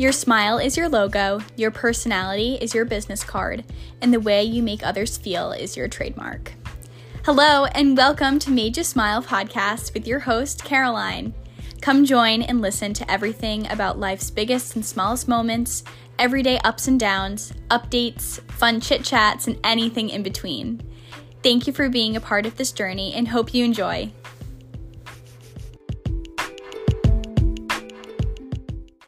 Your smile is your logo, your personality is your business card, and the way you make others feel is your trademark. Hello, and welcome to Made Ya Smile podcast with your host, Caroline. Come join and listen to everything about life's biggest and smallest moments, everyday ups and downs, updates, fun chit chats, and anything in between. Thank you for being a part of this journey and hope you enjoy.